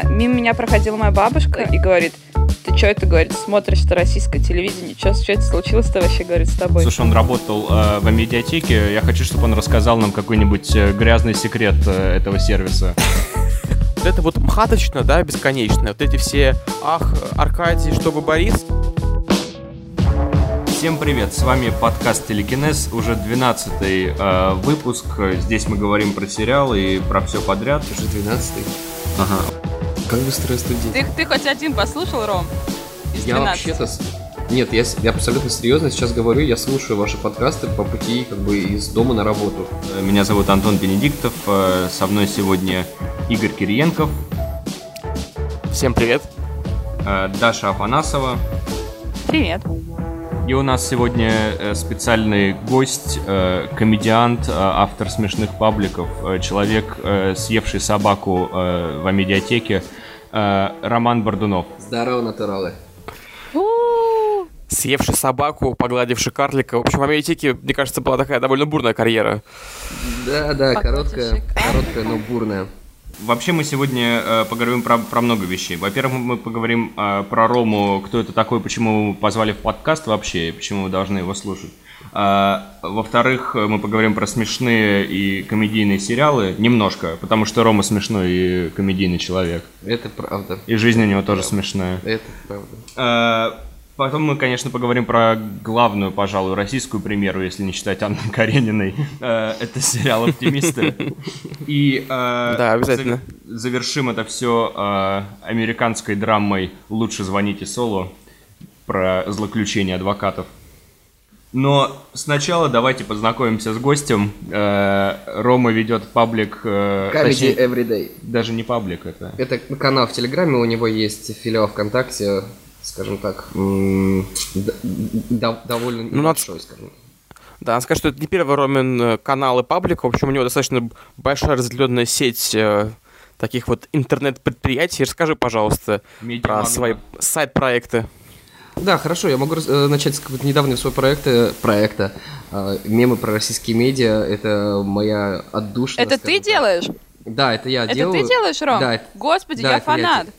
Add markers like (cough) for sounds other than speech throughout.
А, мимо меня проходила моя бабушка и говорит, ты что это, говорит, смотришь что российское телевидение, что, что это случилось-то вообще, говорит, с тобой? Слушай, он работал э, в медиатеке, я хочу, чтобы он рассказал нам какой-нибудь э, грязный секрет э, этого сервиса. Вот это вот мхаточно, да, бесконечно, вот эти все, ах, Аркадий, чтобы Борис, Всем привет, с вами подкаст Телекинез, уже 12 э, выпуск. Здесь мы говорим про сериалы и про все подряд. Уже 12-й. Ага. Как быстро студент. Ты, ты хоть один послушал, Ром? Из Я 12? вообще-то... Нет, я, я абсолютно серьезно сейчас говорю, я слушаю ваши подкасты по пути как бы из дома на работу. Э, Меня зовут Антон Бенедиктов, э, со мной сегодня Игорь Кириенков, всем привет. э, Даша Афанасова. Привет. И у нас сегодня специальный гость, комедиант, автор смешных пабликов, человек, съевший собаку в медиатеке, э, Роман Бордунов. Здорово, натуралы. Съевший собаку, погладивший карлика. В общем, в Америке, мне кажется, была такая довольно бурная карьера. Да, да, короткая, короткая, но бурная. Вообще мы сегодня э, поговорим про, про много вещей. Во-первых, мы поговорим э, про Рому, кто это такой, почему его позвали в подкаст вообще, и почему вы должны его слушать. А, во-вторых, мы поговорим про смешные и комедийные сериалы немножко, потому что Рома смешной и комедийный человек. Это правда. И жизнь у него тоже смешная. Это правда. А, Потом мы, конечно, поговорим про главную, пожалуй, российскую премьеру, если не считать Анны Карениной. Э, Это сериал «Оптимисты». И Да, обязательно. зав- завершим это все американской драмой «Лучше звоните Соло» про злоключение адвокатов. Но сначала давайте познакомимся с гостем. Э, Рома ведет паблик... э, Comedy точнее, Everyday. даже не паблик это. Это канал в Телеграме, у него есть филиал ВКонтакте, скажем так, довольно Ну, небольшой, скажем. Да, надо сказать, что это не первый Ромин э, канал и паблик. В общем, у него достаточно большая разделенная сеть э, таких вот интернет-предприятий. Расскажи, пожалуйста, про Медиамагна. свои сайт-проекты. Да, хорошо, я могу э, начать с какого-то недавнего своего проекта, проекта. э, мемы про российские медиа, это моя отдушина. Это ты так. делаешь? Да, это я Это делаю. ты делаешь, Ром? Да, это- Господи, да, я это я фанат. делаю.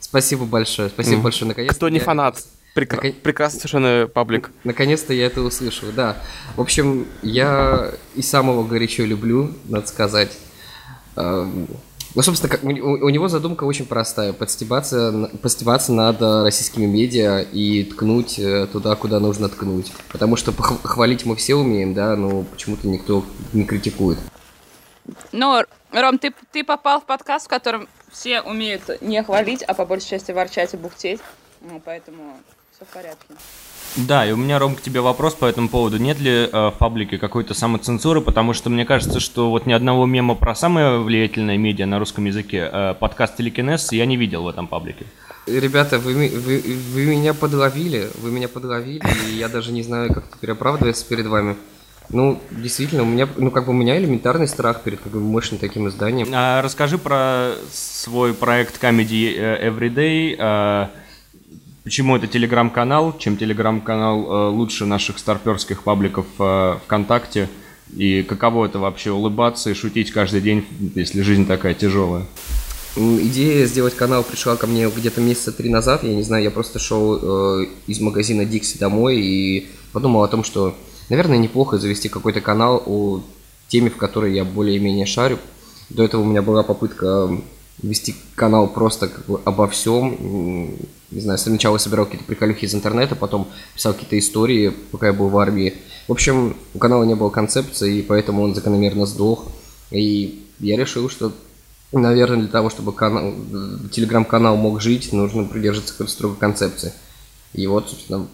Спасибо большое, спасибо Мгм. большое, наконец-то. Кто не я- фанат? Прекра- Након- Прекрасный совершенно паблик. Наконец-то я это услышал, да. В общем, я и самого горячо люблю, надо сказать. Ну, собственно, как- у, у него задумка очень простая. Подстебаться, подстебаться над э, российскими медиа и ткнуть э, туда, куда нужно ткнуть. Потому что хвалить мы все умеем, да, но почему-то никто не критикует. Ну, Ром, ты, ты попал в подкаст, в котором все умеют не хвалить, а по большей части ворчать и бухтеть. Ну, поэтому все в порядке. Да, и у меня, Ром, к тебе вопрос по этому поводу. Нет ли э, в паблике какой-то самоцензуры? Потому что мне кажется, что вот ни одного мема про самое влиятельное медиа на русском языке, э, подкаст Телекинез, я не видел в этом паблике. Ребята, вы, вы, вы меня подловили, вы меня подловили, и я даже не знаю, как теперь оправдываться перед вами. Ну, действительно, у меня, ну, как бы у меня элементарный страх перед как бы, мощным таким изданием. А, расскажи про свой проект Comedy э, Everyday. э, почему это телеграм-канал? Чем телеграм-канал э, лучше наших старперских пабликов э, ВКонтакте? И каково это вообще улыбаться и шутить каждый день, если жизнь такая тяжелая? Идея сделать канал пришла ко мне где-то месяца три назад. Я не знаю, я просто шел э, из магазина Dixie домой и подумал о том, что, наверное, неплохо завести какой-то канал о теме, в которой я более-менее шарю. До этого у меня была попытка вести канал просто как бы обо всем. Не знаю, сначала собирал какие-то приколюхи из интернета, потом писал какие-то истории, пока я был в армии. В общем, у канала не было концепции, и поэтому он закономерно сдох. И я решил, что Наверное, для того, чтобы канал, телеграм-канал мог жить, нужно придерживаться какой-то строгой концепции. И вот, собственно,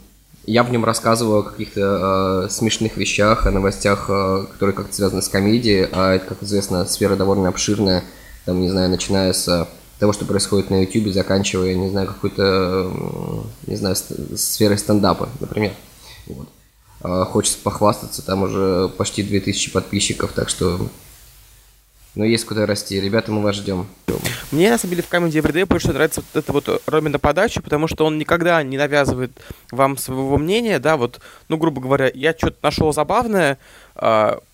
я в нем рассказываю о каких-то э, смешных вещах, о новостях, э, которые как-то связаны с комедией, а это, как известно, сфера довольно обширная, там, не знаю, начиная с того, что происходит на YouTube, заканчивая, не знаю, какой-то, не знаю, сферой стендапа, например. Вот. А, Хочется похвастаться, там уже почти 2000 подписчиков, так что но есть куда расти. Ребята, мы вас ждем. Мне, на самом деле, в Comedy Everyday больше нравится вот эта вот Ромина подача, потому что он никогда не навязывает вам своего мнения, да, вот, ну, грубо говоря, я что-то нашел забавное,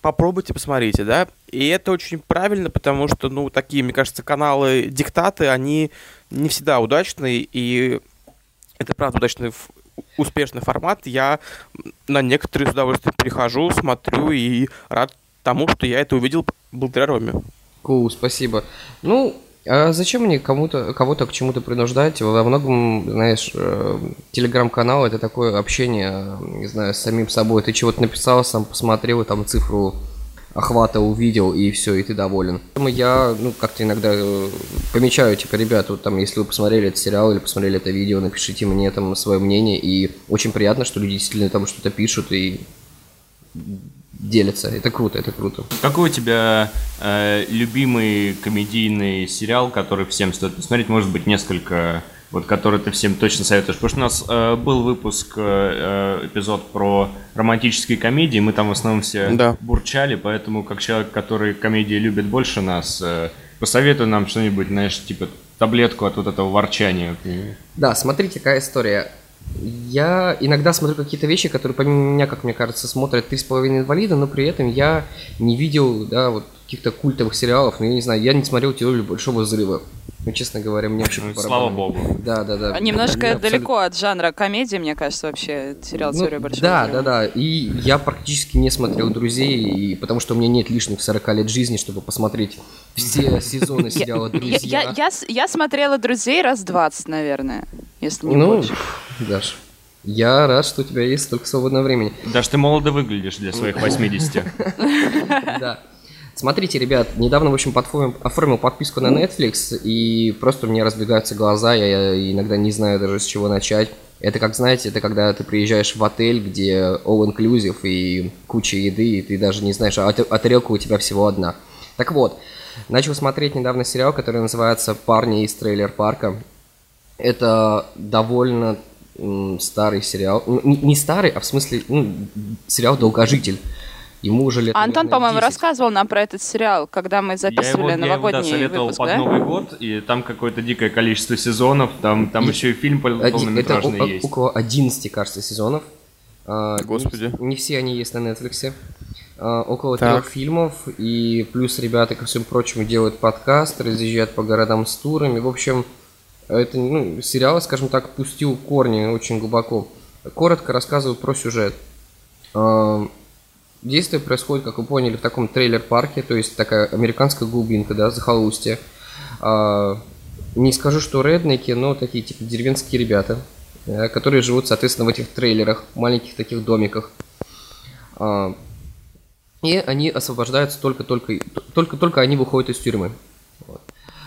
попробуйте, посмотрите, да. И это очень правильно, потому что, ну, такие, мне кажется, каналы диктаты, они не всегда удачные, и это правда удачный успешный формат. Я на некоторые с удовольствием перехожу, смотрю и рад тому, что я это увидел благодаря Роме. Кул, спасибо. Ну, а зачем мне кому-то, кого-то к чему-то принуждать? Во многом, знаешь, э, телеграм-канал это такое общение, не знаю, с самим собой. Ты чего-то написал, сам посмотрел, там цифру охвата увидел, и все, и ты доволен. Поэтому я, ну, как-то иногда э, помечаю, типа, ребят, вот там, если вы посмотрели этот сериал или посмотрели это видео, напишите мне там свое мнение, и очень приятно, что люди действительно там что-то пишут и делятся. Это круто, это круто. Какой у тебя э, любимый комедийный сериал, который всем стоит посмотреть? Может быть, несколько, вот который ты всем точно советуешь? Потому что у нас э, был выпуск, э, э, эпизод про романтические комедии, мы там в основном все Да. бурчали, поэтому как человек, который комедии любит больше нас, э, посоветуй нам что-нибудь, знаешь, типа таблетку от вот этого ворчания. Да, смотрите, какая история. Я иногда смотрю какие-то вещи, которые помимо меня, как мне кажется, смотрят три с половиной инвалида, но при этом я не видел, да, вот каких-то культовых сериалов, ну, я не знаю, я не смотрел теорию большого взрыва. Ну, честно говоря, мне вообще Ну, по слава богу. Да, да, да. А Немножко Мне абсолютно- далеко от жанра комедии, мне кажется, вообще сериал Ну, «Теория большого да, взрыва». да, да. И я практически не смотрел друзей, и потому что у меня нет лишних 40 лет жизни, чтобы посмотреть все (laughs) сезоны сериала Друзья. я, смотрела «Друзей» раз 20, наверное, если не Ну, больше. Даш, я рад, что у тебя есть столько свободного времени. Даже ты молодо выглядишь для своих 80. (laughs) Да. Смотрите, ребят, недавно, в общем, подфо- оформил подписку на Netflix, и просто у меня разбегаются глаза, я иногда не знаю даже с чего начать. Это как, знаете, это когда ты приезжаешь в отель, где all-inclusive и куча еды, и ты даже не знаешь, а, та- а тарелка у тебя всего одна. Так вот, начал смотреть недавно сериал, который называется «Парни из трейлер-парка». Это довольно старый сериал. Не старый, а в смысле, ну, сериал «Долгожитель». Ему уже лет, Антон, по-моему, 10. рассказывал нам про этот сериал, когда мы Я его, записывали я его, да, новогодний советовал выпуск, под да? Новый год, и там какое-то дикое количество сезонов, там, там И- еще и фильм пол- полнометражный это есть. около 11, кажется, сезонов. А, Господи. Не, не все они есть на Netflix. А, около Так. трех фильмов. И плюс ребята, ко всему прочему, делают подкаст, разъезжают по городам с турами. В общем, это ну, сериал, скажем так, пустил корни очень глубоко. Коротко рассказываю про сюжет. Действие происходит, как вы поняли, в таком трейлер-парке, то есть такая американская глубинка, да, захолустье. А, не скажу, что реднеки, но такие типа деревенские ребята, которые живут, соответственно, в этих трейлерах, маленьких таких домиках. А, и они освобождаются только-только, только-только они выходят из тюрьмы. Вот.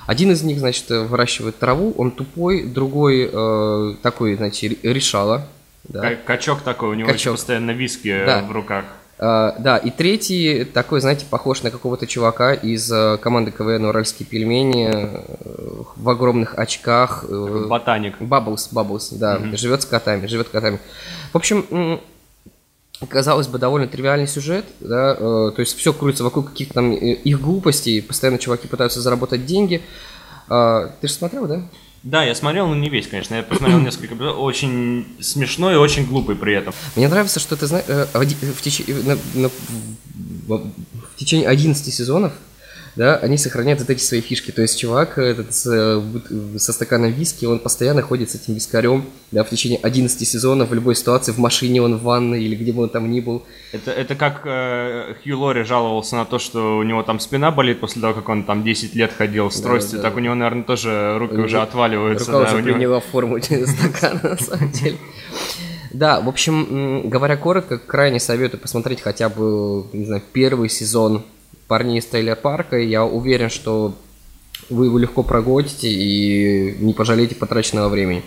Один из них, значит, выращивает траву, он тупой, другой э, такой, значит, ре- решала. Да. Качок такой, у него Качок. постоянно виски Да. в руках. А, да, и третий такой, знаете, похож на какого-то чувака из э, команды КВН «Уральские пельмени» э, в огромных очках. э, Ботаник. Бабблс, Бабблс, да, живет с котами, живет котами. В общем, казалось бы, довольно тривиальный сюжет, да, то есть все крутится вокруг каких-то там их глупостей, постоянно чуваки пытаются заработать деньги. А, ты же смотрел, да? Да, я смотрел, но не весь, конечно. Я посмотрел (clears throat) несколько. Очень смешной и очень глупый при этом. Мне нравится, что ты знаешь, в, тече- на- на- в- в течение 11 сезонов, да, они сохраняют вот эти свои фишки. То есть чувак этот с, э, со стаканом виски, он постоянно ходит с этим вискарем, да, в течение 11 сезонов, в любой ситуации, в машине он, в ванной или где бы он там ни был. Это, это как э, Хью Лори жаловался на то, что у него там спина болит после того, как он там 10 лет ходил с Да, тростью. да, так да. у него, наверное, тоже руки У уже отваливаются. Рука да, уже у него- приняла форму (laughs) стакана, на самом деле. Да, в общем, говоря коротко, крайне советую посмотреть хотя бы, не знаю, первый сезон «Парней из трейлер-парка». Я уверен, что вы его легко прогоните и не пожалеете потраченного времени.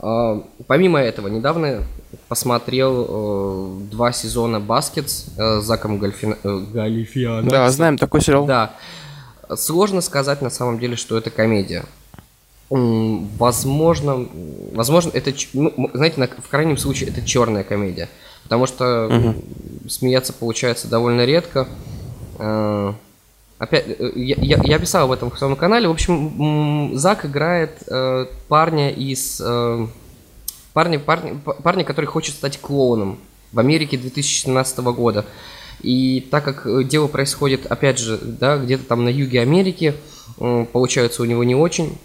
А, Помимо этого, недавно посмотрел э, два сезона «Baskets» э, с Заком Гальфи- э, Галифианом. Да, знаем такой сериал. Да. Сложно сказать на самом деле, что это комедия. Возможно, возможно, это, ну, знаете, на- в крайнем случае это черная комедия. Потому что м, смеяться получается довольно редко. Э, Опять, э, я, я, я писал об этом в своем канале. В общем, Зак играет э, парня из... парня, парня, парня, который хочет стать клоуном в Америке 2017 года. И так как дело происходит, опять же, да, где-то там на юге Америки, получается у него не очень.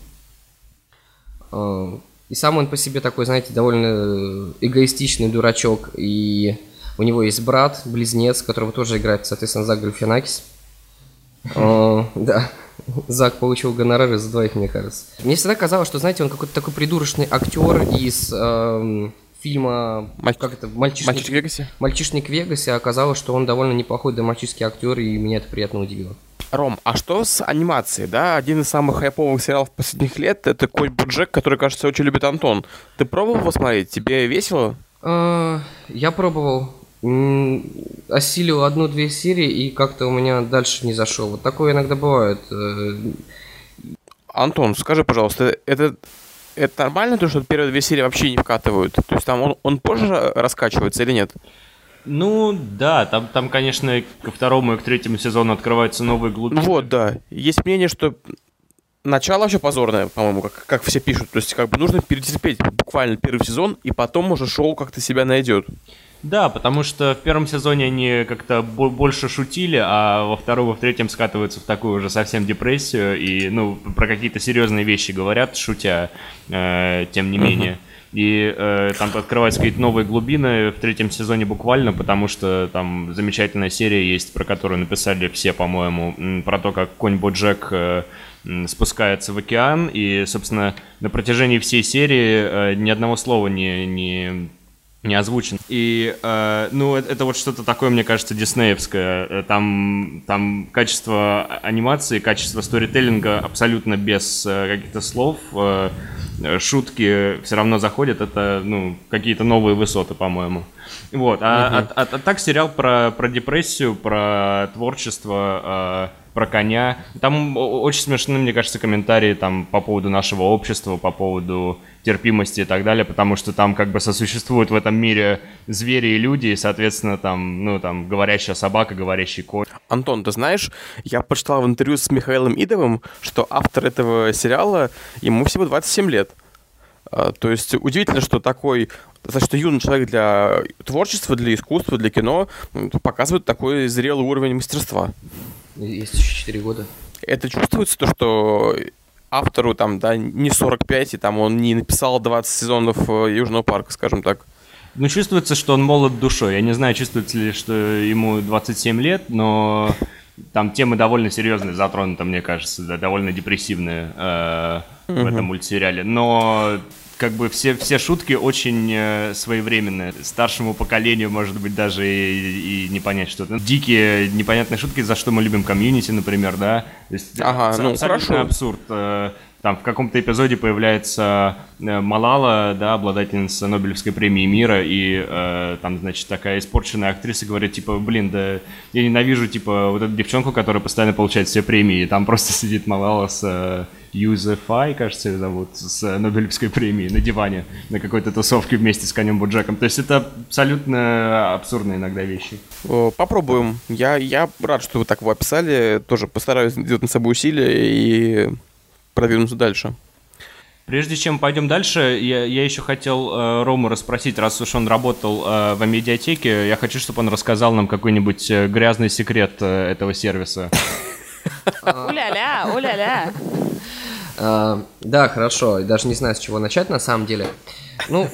И сам он по себе такой, знаете, довольно эгоистичный дурачок. И у него есть брат, близнец, которого тоже играет, соответственно, Зак Гальфинакис. Да. Зак получил гонорары за двоих, мне кажется. Мне всегда казалось, что, знаете, он какой-то такой придурочный актер из эм, фильма... Маль- Как это? Мальчишник, Мальчик в Вегасе? «Мальчишник в Вегасе». Оказалось, что он довольно неплохой драматический актер, и меня это приятно удивило. Ром, а что с анимацией, да? Один из самых хайповых сериалов последних лет — это «Конь Боджек», который, кажется, очень любит Антон. Ты пробовал его смотреть? Тебе весело? Э, Я пробовал, осилил одну-две серии, и как-то у меня дальше не зашел. Вот такое иногда бывает. Э, Антон, скажи, пожалуйста, это, это нормально, то, что первые две серии вообще не вкатывают? То есть там он, он позже раскачивается или нет? Ну, да, там, там, конечно, ко второму и к третьему сезону открываются новые глубины. Вот, да. Есть мнение, что начало вообще позорное, по-моему, как, как все пишут. То есть как бы нужно перетерпеть буквально первый сезон, и потом уже шоу как-то себя найдет. Да, потому что в первом сезоне они как-то бо- больше шутили, а во втором, во в третьем скатываются в такую уже совсем депрессию и, ну, про какие-то серьезные вещи говорят, шутя, э, тем не менее. И э, там открываются какие-то новые глубины в третьем сезоне буквально, потому что там замечательная серия есть, про которую написали все, по-моему, про то, как конь Боджек э, спускается в океан, и, собственно, на протяжении всей серии э, ни одного слова не, не не озвучен. И, э, ну, это, это вот что-то такое, мне кажется, диснеевское. Э, Там, там качество анимации, качество сторителлинга абсолютно без э, каких-то слов. э, э, шутки все равно заходят. Это, ну, какие-то новые высоты, по-моему. Вот. А, а- а- а так сериал про, про депрессию, про творчество, э, про коня. Там очень смешны, мне кажется, комментарии там по поводу нашего общества, по поводу терпимости и так далее, потому что там как бы сосуществуют в этом мире звери и люди, и, соответственно, там, ну, там, говорящая собака, говорящий конь. Антон, ты знаешь, я прочитал в интервью с Михаилом Идовым, что автор этого сериала, ему всего 27 лет. А, То есть удивительно, что такой достаточно юный человек для творчества, для искусства, для кино показывает такой зрелый уровень мастерства. Есть еще 4 года. Это чувствуется то, что автору там, да, не 45, и там он не написал 20 сезонов э, Южного парка, скажем так. Ну, чувствуется, что он молод душой. Я не знаю, чувствуется ли, что ему 27 лет, но там темы довольно серьезные затронуты, мне кажется, да, довольно депрессивные э, в этом мультсериале. Но как бы все, все шутки очень э, своевременные. Старшему поколению, может быть, даже и, и не понять, что это. Дикие, непонятные шутки, за что мы любим комьюнити, например, да. То есть, Ага, абс- ну, хорошо. абсурд. Э, Там в каком-то эпизоде появляется э, Малала, да, обладательница Нобелевской премии мира, и э, там, значит, такая испорченная актриса говорит, типа, блин, да я ненавижу, типа, вот эту девчонку, которая постоянно получает все премии, и там просто (laughs) сидит Малала с э, Юзефай, кажется, ее зовут, с Нобелевской премией на диване на какой-то тусовке вместе с конем Боджеком. То есть это абсолютно абсурдные иногда вещи. Попробуем. Я, я рад, что вы так его описали. Тоже постараюсь сделать над собой усилия и продвинуться дальше. Прежде чем пойдем дальше, я, я еще хотел э, Рому расспросить, раз уж он работал э, в медиатеке, я хочу, чтобы он рассказал нам какой-нибудь э, грязный секрет э, этого сервиса. (laughs) Уля-ля, уля-ля. А, да, хорошо. Даже не знаю, с чего начать на самом деле. Ну,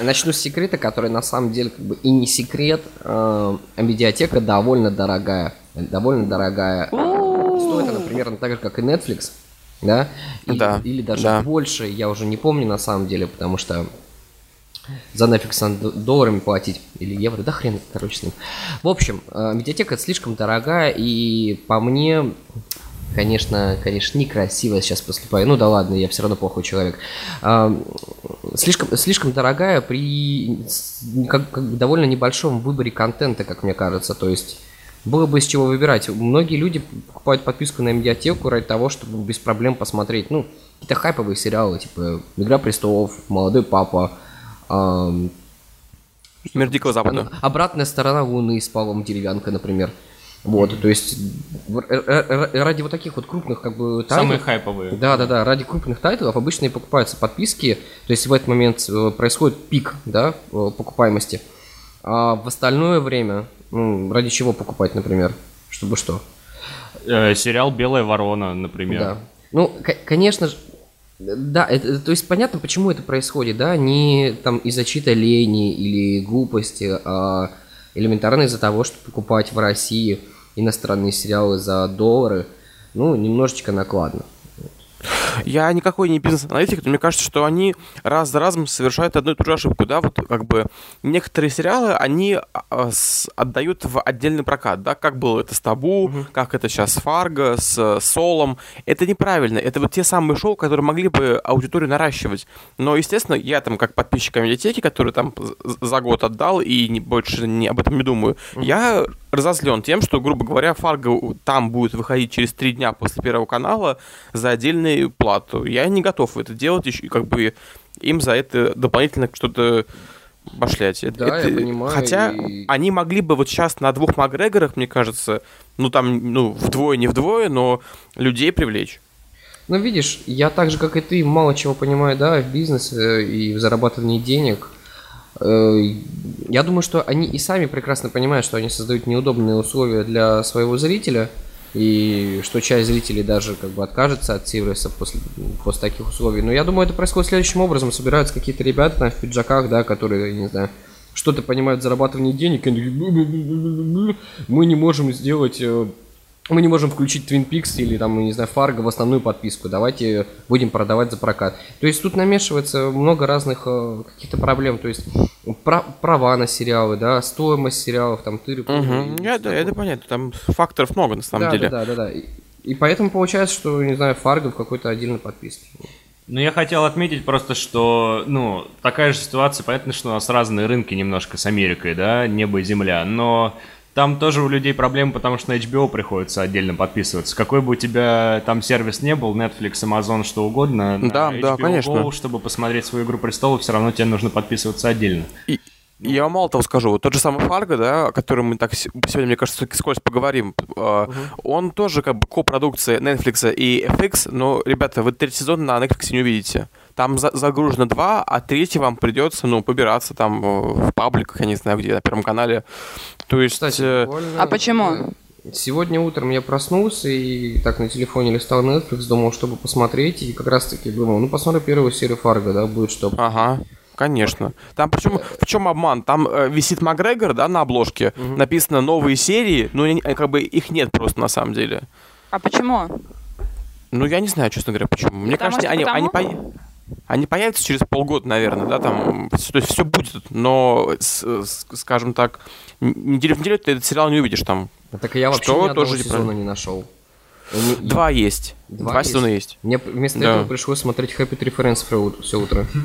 начну с секрета, который на самом деле как бы и не секрет. А, а медиатека довольно дорогая. Довольно дорогая. Стоит она примерно так же, как и Netflix. Да? И- Да, Или даже да. больше, я уже не помню на самом деле, потому что за надо д- долларами платить или евро, да хрен, короче, с ним. В общем, э, медиатека слишком дорогая, и по мне, конечно, конечно, некрасиво сейчас поступаю. Ну да ладно, я все равно плохой человек. А, Слишком, слишком дорогая при как, как довольно небольшом выборе контента, как мне кажется. То есть было бы из чего выбирать. Многие люди покупают подписку на медиатеку ради того, чтобы без проблем посмотреть, ну, какие-то хайповые сериалы, типа «Игра престолов», «Молодой папа», ам, Мир Дикого Запада. Обратная сторона Луны с Павлом Деревянко, например. Вот, то есть ради вот таких вот крупных как бы Самые тайтлов- хайповые. да, да, да. Ради крупных тайтлов обычно и покупаются подписки. То есть в этот момент э, происходит пик, да, э, покупаемости. А в остальное время Ну, ради чего покупать, например? Чтобы что? Э, сериал «Белая ворона», например. Да. Ну, конечно же, да, это, то есть понятно, почему это происходит, да, не там из-за чьей-то лени или глупости, а элементарно из-за того, что покупать в России иностранные сериалы за доллары, ну, немножечко накладно. Я никакой не бизнес-аналитик, но мне кажется, что они раз за разом совершают одну и ту же ошибку, да, вот как бы некоторые сериалы, они а, с- отдают в отдельный прокат, да, как было это с Табу, как это сейчас с Фарго, с э, Солом, это неправильно, это вот те самые шоу, которые могли бы аудиторию наращивать, но, естественно, я там как подписчик медиатеки, который там за год отдал и не, больше не, об этом не думаю, я разозлен тем, что, грубо говоря, Фарго там будет выходить через три дня после Первого канала за отдельную плату. Я не готов это делать, еще, и как бы им за это дополнительно что-то башлять. Это- Да, я это- понимаю, Хотя и- они могли бы вот сейчас на двух Макгрегорах, мне кажется, ну там, ну, вдвое, не вдвое, но людей привлечь. Ну, видишь, я так же, как и ты, мало чего понимаю, да, в бизнесе и в зарабатывании денег. Э, Я думаю, что они и сами прекрасно понимают, что они создают неудобные условия для своего зрителя, и что часть зрителей даже как бы откажется от сервиса после, после таких условий. Но я думаю, это происходит следующим образом. Собираются какие-то ребята там в пиджаках, да, которые, не знаю, что-то понимают в зарабатывании денег, и они такие, «Бу-бу-бу-бу-бу-бу. мы не можем сделать мы не можем включить Twin Peaks или там, не знаю, Fargo в основную подписку. Давайте будем продавать за прокат. То есть тут намешивается много разных э, каких-то проблем. То есть пра- права на сериалы, да, стоимость сериалов, там тыры. Мгм. Я- да, это понятно, там факторов много на самом да, деле. Да, да, да, да. И, и поэтому получается, что, не знаю, Фарго в какой-то отдельной подписке. Ну, я хотел отметить просто, что, ну, такая же ситуация, понятно, что у нас разные рынки немножко с Америкой, да, небо и земля, но там тоже у людей проблемы, потому что на HBO приходится отдельно подписываться. Какой бы у тебя там сервис не был, Netflix, Amazon, что угодно, на Да, да, HBO конечно. Go, чтобы посмотреть свою «Игру престолов», все равно тебе нужно подписываться отдельно. И, я вам мало того скажу, вот тот же самый Фарго, да, о котором мы так сегодня, мне кажется, скользь поговорим, э, он тоже как бы копродукция Netflix и FX, но, ребята, вы третий сезон на Netflix не увидите. Там за- загружено два, а третий вам придется, ну, побираться там э, в пабликах, я не знаю где, на Первом канале. То есть... Кстати, э, А почему? э, Сегодня утром я проснулся и так на телефоне листал Netflix, думал, чтобы посмотреть, и как раз таки думал, ну посмотрю первую серию Фарго, да, будет что. Ага, конечно. Там причем в чем обман? Там э, висит Макгрегор, да, на обложке, написано новые серии, но они- как бы их нет просто на самом деле. А почему? Ну, я не знаю, честно говоря, почему. Мне Потому кажется, что они, они, потому? по- они появятся через полгода, наверное, да, там, то есть все будет, но, скажем так, неделю в неделю ты этот сериал не увидишь там. Так я вообще Что ни одного тоже сезона неправильно. не нашел. Два есть. Два Два, есть? сезона есть. Мне вместо Да. этого пришлось смотреть Happy Tree Friends все утро. (laughs)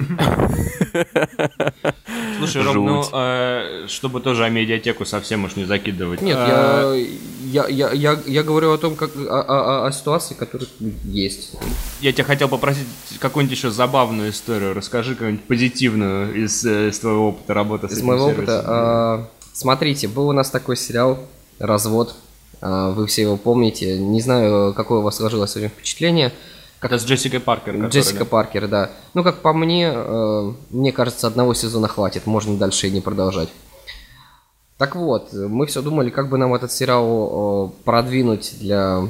Слушай, Ром, ну, э, чтобы тоже о медиатеку совсем уж не закидывать. Нет, э, я, я, я, я, я говорю о том, как о, о- о- о ситуации, которая есть. Я тебя хотел попросить какую-нибудь еще забавную историю. Расскажи какую-нибудь позитивную из, э, из твоего опыта работы с Из моего сервисом. опыта. а, смотрите, был у нас такой сериал «Развод». А, вы все его помните. Не знаю, какое у вас сложилось сегодня впечатление. Как Это с Джессикой Паркер. которая, Джессика да? Паркер, да. Ну, как по мне, э, мне кажется, одного сезона хватит, можно дальше и не продолжать. Так вот, мы все думали, как бы нам этот сериал продвинуть для,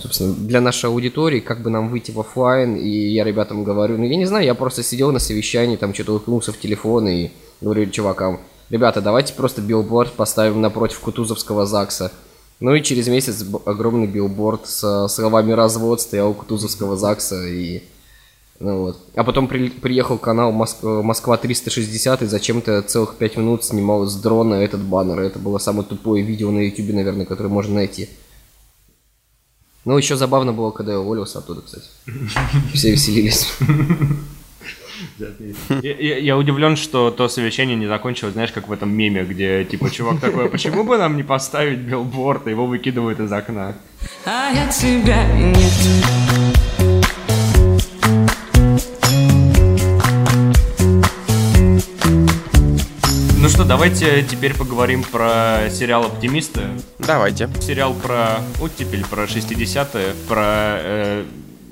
собственно, для нашей аудитории, как бы нам выйти в офлайн. И я ребятам говорю, ну я не знаю, я просто сидел на совещании, там что-то уткнулся в телефон и говорю чувакам, ребята, давайте просто билборд поставим напротив Кутузовского ЗАГСа. Ну и через месяц огромный билборд со словами развод стоял у Кутузовского ЗАГСа и ну вот. А потом при- приехал канал Моск- Москва 360 и зачем-то целых 5 минут снимал с дрона этот баннер. Это было самое тупое видео на YouTube, наверное, которое можно найти. Ну, еще забавно было, когда я уволился оттуда, кстати. (laughs) Все веселились. (laughs) Я, я- удивлен, что то совещание не закончилось, знаешь, как в этом меме, где типа чувак такой, «А почему бы нам не поставить билборд, и его выкидывают из окна. а я тебя нет. Ну что, давайте теперь поговорим про сериал «Оптимисты». Давайте. Сериал про оттепель, про 60-е, про э,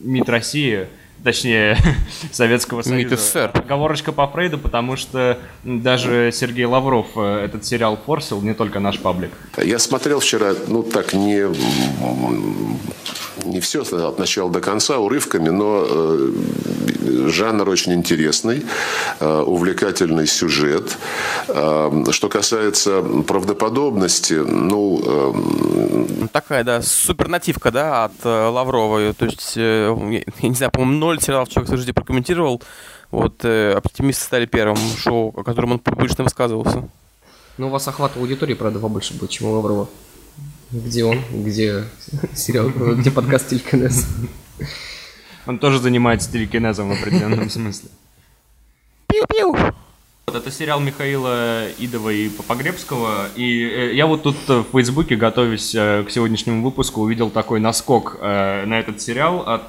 МИД России. Точнее, (laughs) Советского Союза. СССР. Оговорочка по Фрейду, потому что даже Сергей Лавров э, этот сериал форсил, не только наш паблик. Я смотрел вчера, ну так не, не все от начала до конца, урывками, но э, жанр очень интересный, э, увлекательный сюжет. Э, Что касается правдоподобности, ну, э, Ну, Такая, да, супернативка, да, от Лавровой. То есть, я не знаю, по-моему, ноль сериалов человек в прокомментировал. Вот э, «Оптимисты» стали первым шоу, о котором он публично высказывался. Ну, у вас охват аудитории, правда, побольше будет, чем у Лаврова. Где он? Где (laughs) сериал? Где подкаст Телекинез? Он тоже занимается телекинезом в определенном смысле. Вот это сериал Михаила Идова и Погребского. И э, я вот тут э, в Фейсбуке, готовясь э, к сегодняшнему выпуску, увидел такой наскок на этот сериал от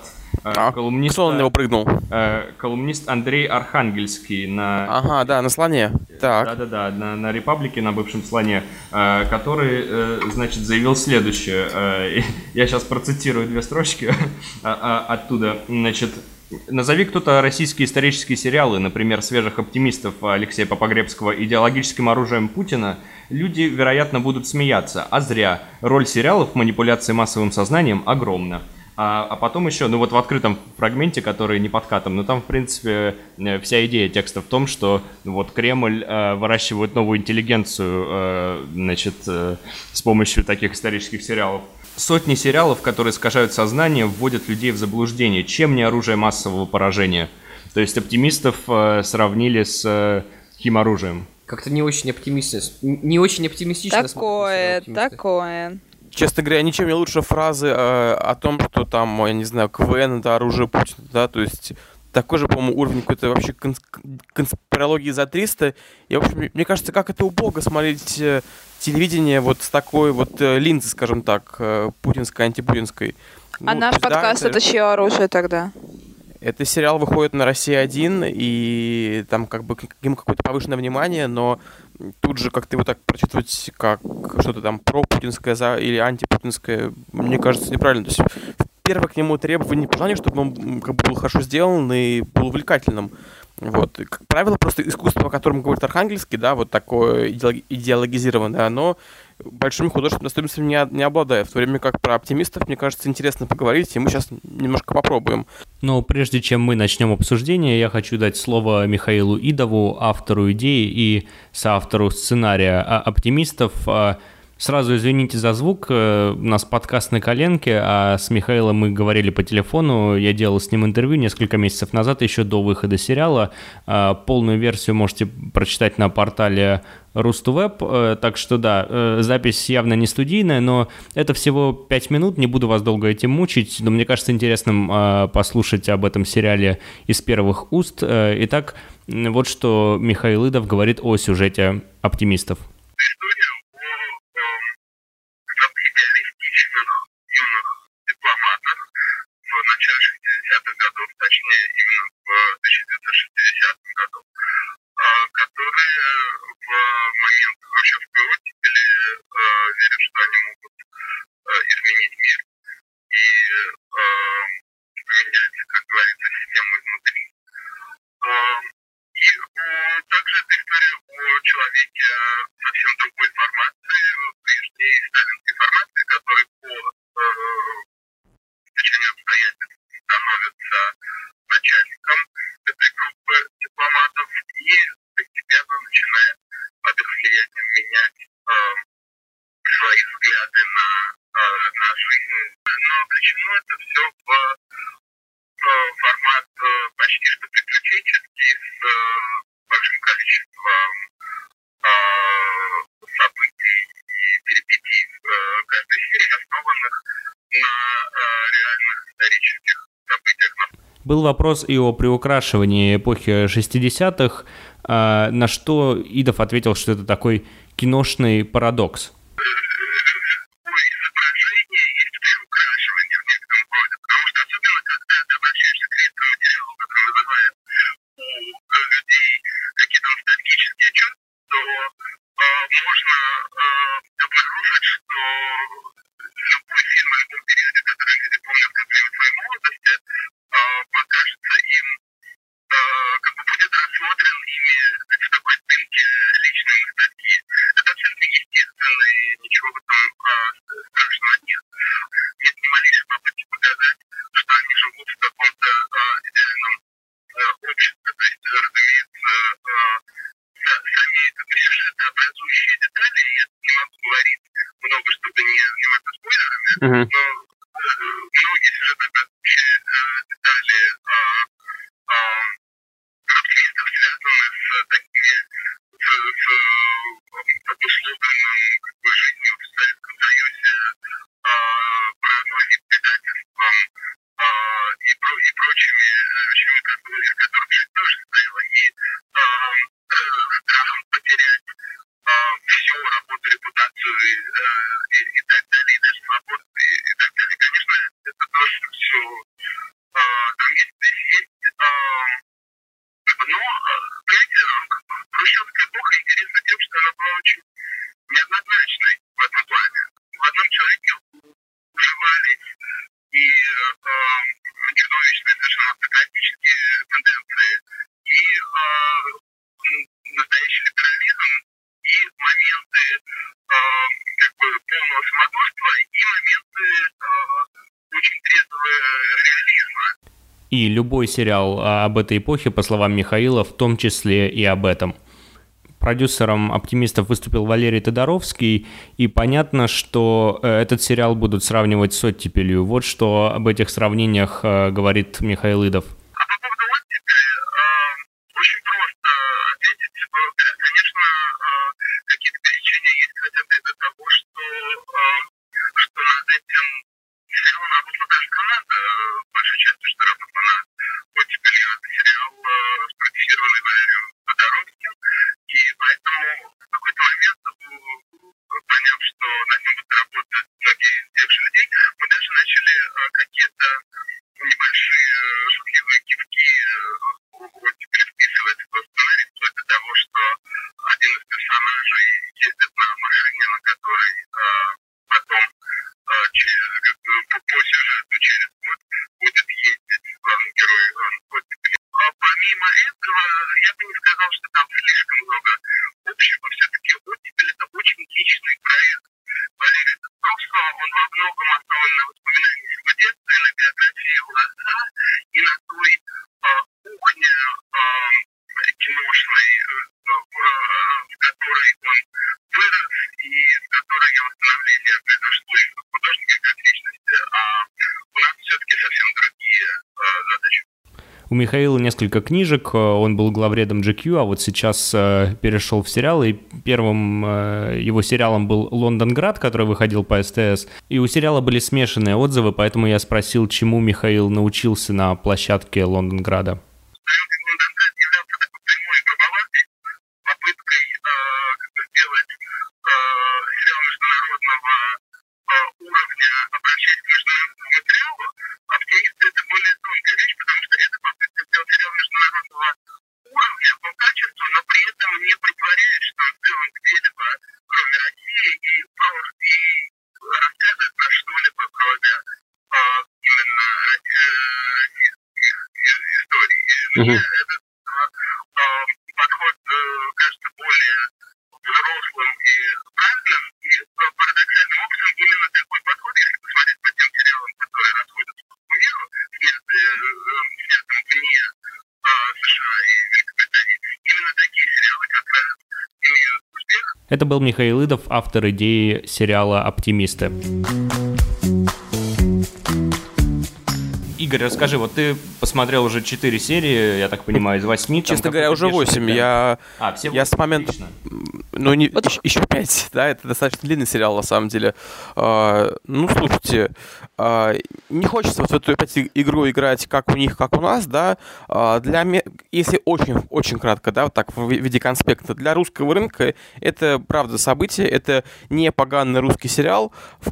А колумниста, кто на него прыгнул? э, колумнист Андрей Архангельский на Ага, да, на слоне. Так. да-да-да, на, на Репаблике, на бывшем слоне, э, который, э, значит, заявил следующее. Э, я сейчас процитирую две строчки (laughs) а- а- оттуда. Значит, назови кто-то российские исторические сериалы, например, «Свежих оптимистов» Алексея Попогребского идеологическим оружием Путина, люди, вероятно, будут смеяться. А зря. Роль сериалов в манипуляции массовым сознанием огромна. А, а потом еще, ну вот в открытом фрагменте, который не подкатом, но там, в принципе, э, вся идея текста в том, что ну, вот Кремль э, выращивает новую интеллигенцию, э, значит, э, с помощью таких исторических сериалов. Сотни сериалов, которые искажают сознание, вводят людей в заблуждение. Чем не оружие массового поражения? То есть оптимистов э, сравнили с э, химоружием. Как-то не очень оптимистично. Не очень оптимистично. Такое, такое. Честно говоря, ничем не лучше фразы э, о том, что там, я не знаю, КВН это оружие Путина, да, то есть такой же, по-моему, уровень какой-то вообще конс- конспирологии за 300. И, в общем, мне кажется, как это убого смотреть э, телевидение вот с такой вот э, линзы, скажем так, э, путинской, антипутинской. А Ну, наш есть, да, подкаст это чье оружие тогда? Это сериал выходит на Россия 1, и там как бы к нему какое-то повышенное внимание, но тут же как-то его так прочитывать, как что-то там пропутинское за, или антипутинское, мне кажется, неправильно. То есть, первое к нему требование не пожелание, чтобы он как бы был хорошо сделан и был увлекательным. Вот. И, как правило, просто искусство, о котором говорит Архангельский, да, вот такое идеолог- идеологизированное, оно большими художественными достоинствами не, не обладает. В то время как про оптимистов, мне кажется, интересно поговорить, и мы сейчас немножко попробуем. Но прежде чем мы начнем обсуждение, я хочу дать слово Михаилу Идову, автору идеи и соавтору сценария а, «Оптимистов». Сразу извините за звук, э, у нас подкаст на коленке, а с Михаилом мы говорили по телефону, я делал с ним интервью несколько месяцев назад, еще до выхода сериала. А, Полную версию можете прочитать на портале Рустувеб, э, так что да, э, запись явно не студийная, но это всего 5 минут, не буду вас долго этим мучить, но мне кажется интересным э, послушать об этом сериале из первых уст. Э, Итак, вот что Михаил Идов говорит о сюжете «Оптимистов». Дипломатах в начале 60-х годов, точнее именно в 1960 году, э, которые в момент хрущевской оттепели э, верят, что они могут э, изменить мир и э, поменять, как говорится, систему изнутри. Был вопрос и о приукрашивании эпохи 60-х, а, на что Идов ответил, что это такой киношный парадокс. Многие сюжетно-описывающие э, детали э, э, И любой сериал а, об этой эпохе, по словам Михаила, в том числе и об этом. Продюсером «Оптимистов» выступил Валерий Тодоровский, и понятно, что э, этот сериал будут сравнивать с «Оттепелью». Вот что об этих сравнениях э, говорит Михаил Идов. У Михаила несколько книжек, э, он был главредом GQ, а вот сейчас э, перешел в сериал, и первым э, его сериалом был «Лондонград», который выходил по СТС, и у сериала были смешанные отзывы, поэтому я спросил, чему Михаил научился на площадке «Лондонграда». Это был Михаил Идов, автор идеи сериала «Оптимисты». Игорь, расскажи, вот ты посмотрел уже 4 серии, я так понимаю, из 8. Честно говоря, уже 8. Я, А, все я с момента... отлично. Ну, не, еще, еще 5, да, это достаточно длинный сериал, на самом деле. А, ну, слушайте, а, не хочется вот в эту опять игру играть, как у них, как у нас, да. А, для Если очень, очень кратко, да, вот так, в ви- виде конспекта, для русского рынка это, правда, событие, это не поганый русский сериал, в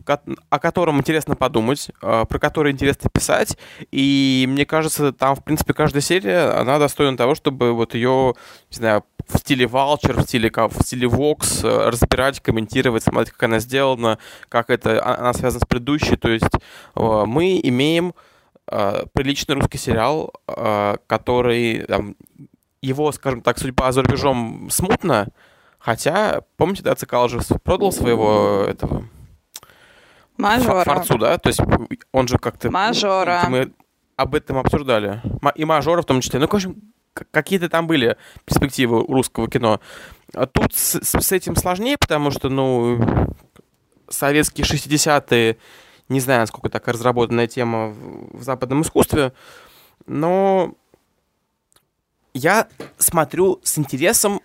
о котором интересно подумать, а, про который интересно писать, и мне кажется, там, в принципе, каждая серия, она достойна того, чтобы вот ее, не знаю, в стиле Vulture, в стиле, в стиле Vox э, разбирать, комментировать, смотреть, как она сделана, как это, а- она связана с предыдущей. То есть э, мы имеем э, приличный русский сериал, который, там, его, скажем так, судьба за рубежом смутна, хотя, помните, да, Цикал же продал своего этого Мажора. Форцу, да? То есть он же как-то... Мажора. ну, Мы об этом обсуждали. И мажора в том числе. Ну, в общем, какие-то там были перспективы русского кино. А тут с, с- этим сложнее, потому что, ну, советские 60-е Не знаю, насколько такая разработанная тема в, в западном искусстве, но я смотрю с интересом,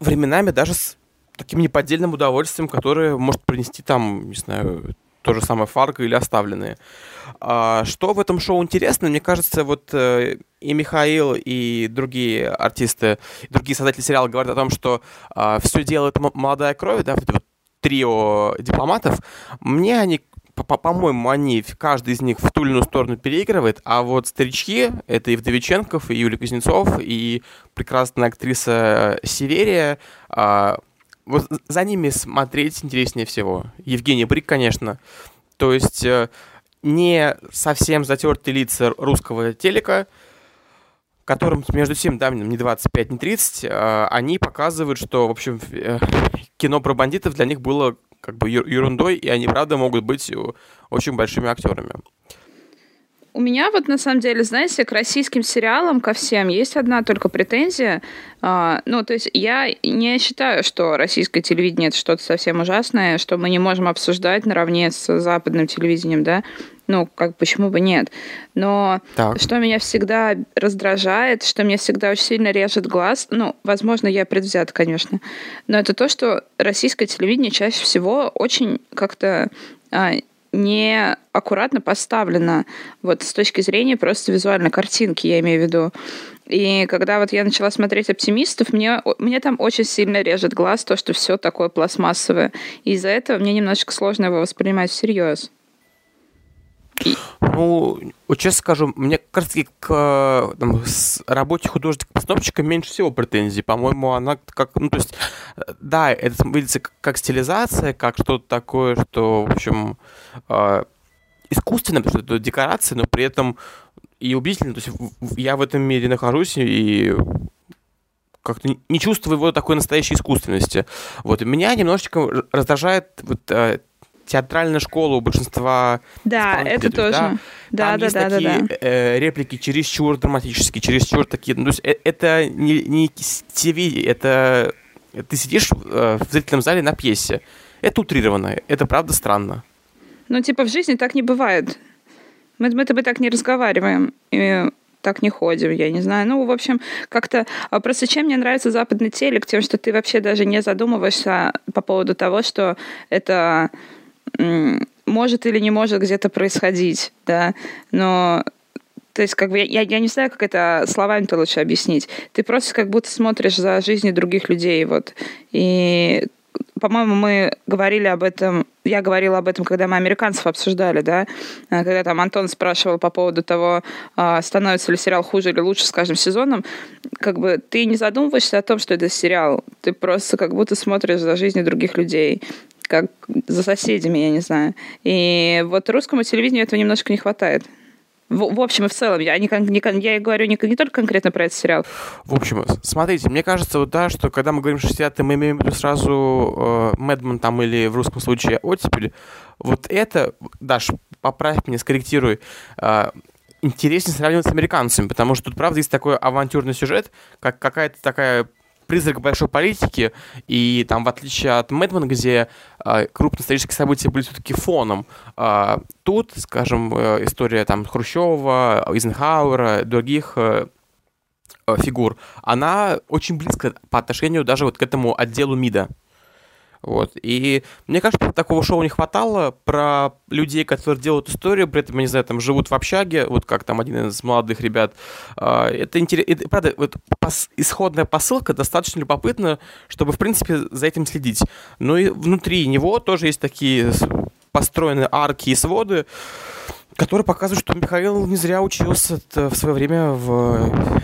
временами даже с таким неподдельным удовольствием, которое может принести там, не знаю, то же самое Фарго или Оставленные. А, что в этом шоу интересно, мне кажется, вот э, и Михаил, и другие артисты, и другие создатели сериала говорят о том, что а, все делает молодая кровь, да, вот трио дипломатов. Мне они по-моему, они, каждый из них в ту или иную сторону переигрывает, а вот старички, это и Вдовиченков, и Юлия Кузнецов, и прекрасная актриса Северия, а, вот за ними смотреть интереснее всего. Евгений Брик, конечно. То есть э, не совсем затертые лица русского телека, которым, между тем, да, не 25, не 30, а они показывают, что, в общем, э, кино про бандитов для них было как бы ерундой, и они, правда, могут быть очень большими актерами. У меня вот на самом деле, знаете, к российским сериалам, ко всем, есть одна только претензия. А, ну, то есть я не считаю, что российское телевидение это что-то совсем ужасное, что мы не можем обсуждать наравне с западным телевидением, да. Ну, как почему бы нет. Но так. что меня всегда раздражает, что мне всегда очень сильно режет глаз, ну, возможно, я предвзят, конечно, но это то, что российское телевидение чаще всего очень как-то а, не аккуратно поставлена вот с точки зрения просто визуальной картинки, я имею в виду. И когда вот я начала смотреть «Оптимистов», мне, мне там очень сильно режет глаз то, что все такое пластмассовое. И из-за этого мне немножечко сложно его воспринимать всерьез. Ну, вот честно скажу, мне кажется, к там, с работе художника-постановщика меньше всего претензий. По-моему, она как... Ну, то есть, да, это видится как стилизация, как что-то такое, что, в общем, э, искусственно, потому что это декорация, но при этом и убедительно. То есть я в этом мире нахожусь и как-то не чувствую его такой настоящей искусственности. Вот, меня немножечко раздражает вот, э, театральная школа у большинства Да, это тоже. Да, да, Там да, есть да, такие да, да. Э, реплики чересчур драматические, чересчур такие. Ну, то есть э, это не, не ТВ, это ты сидишь э, в зрительном зале на пьесе. Это утрированно, это правда странно. Ну, типа, в жизни так не бывает. Мы, мы тобой так не разговариваем. И так не ходим, я не знаю. Ну, в общем, как-то... а Просто чем мне нравится западный телек? Тем, что ты вообще даже не задумываешься по поводу того, что это может или не может где-то происходить, да, но то есть, как бы, я, я не знаю, как это словами-то лучше объяснить. Ты просто как будто смотришь за жизнью других людей, вот. И, по-моему, мы говорили об этом, я говорила об этом, когда мы американцев обсуждали, да, а, когда там Антон спрашивал по поводу того, а, становится ли сериал хуже или лучше с каждым сезоном, как бы ты не задумываешься о том, что это сериал, ты просто как будто смотришь за жизнью других людей как за соседями, я не знаю. И вот русскому телевидению этого немножко не хватает. В, в общем и в целом, я, не, не, я говорю не, не только конкретно про этот сериал. В общем, смотрите, мне кажется, вот да, что когда мы говорим 60-е, мы имеем сразу э, Мэдман там или в русском случае оттепель. Вот это, Даш, поправь меня, скорректируй, э, интереснее сравнивать с американцами, потому что тут, правда, есть такой авантюрный сюжет, как какая-то такая призрак большой политики, и там, в отличие от Мэдмана, где э, крупные исторические события были все-таки фоном, э, тут, скажем, э, история там Хрущева, Эйзенхауэра, других э, фигур, она очень близко по отношению даже вот к этому отделу МИДа. Вот. И мне кажется, такого шоу не хватало про людей, которые делают историю, при этом, я не знаю, там живут в общаге, вот как там один из молодых ребят. А, это интересно. Правда, вот пос... исходная посылка достаточно любопытна, чтобы, в принципе, за этим следить. Но и внутри него тоже есть такие построенные арки и своды, которые показывают, что Михаил не зря учился в свое время в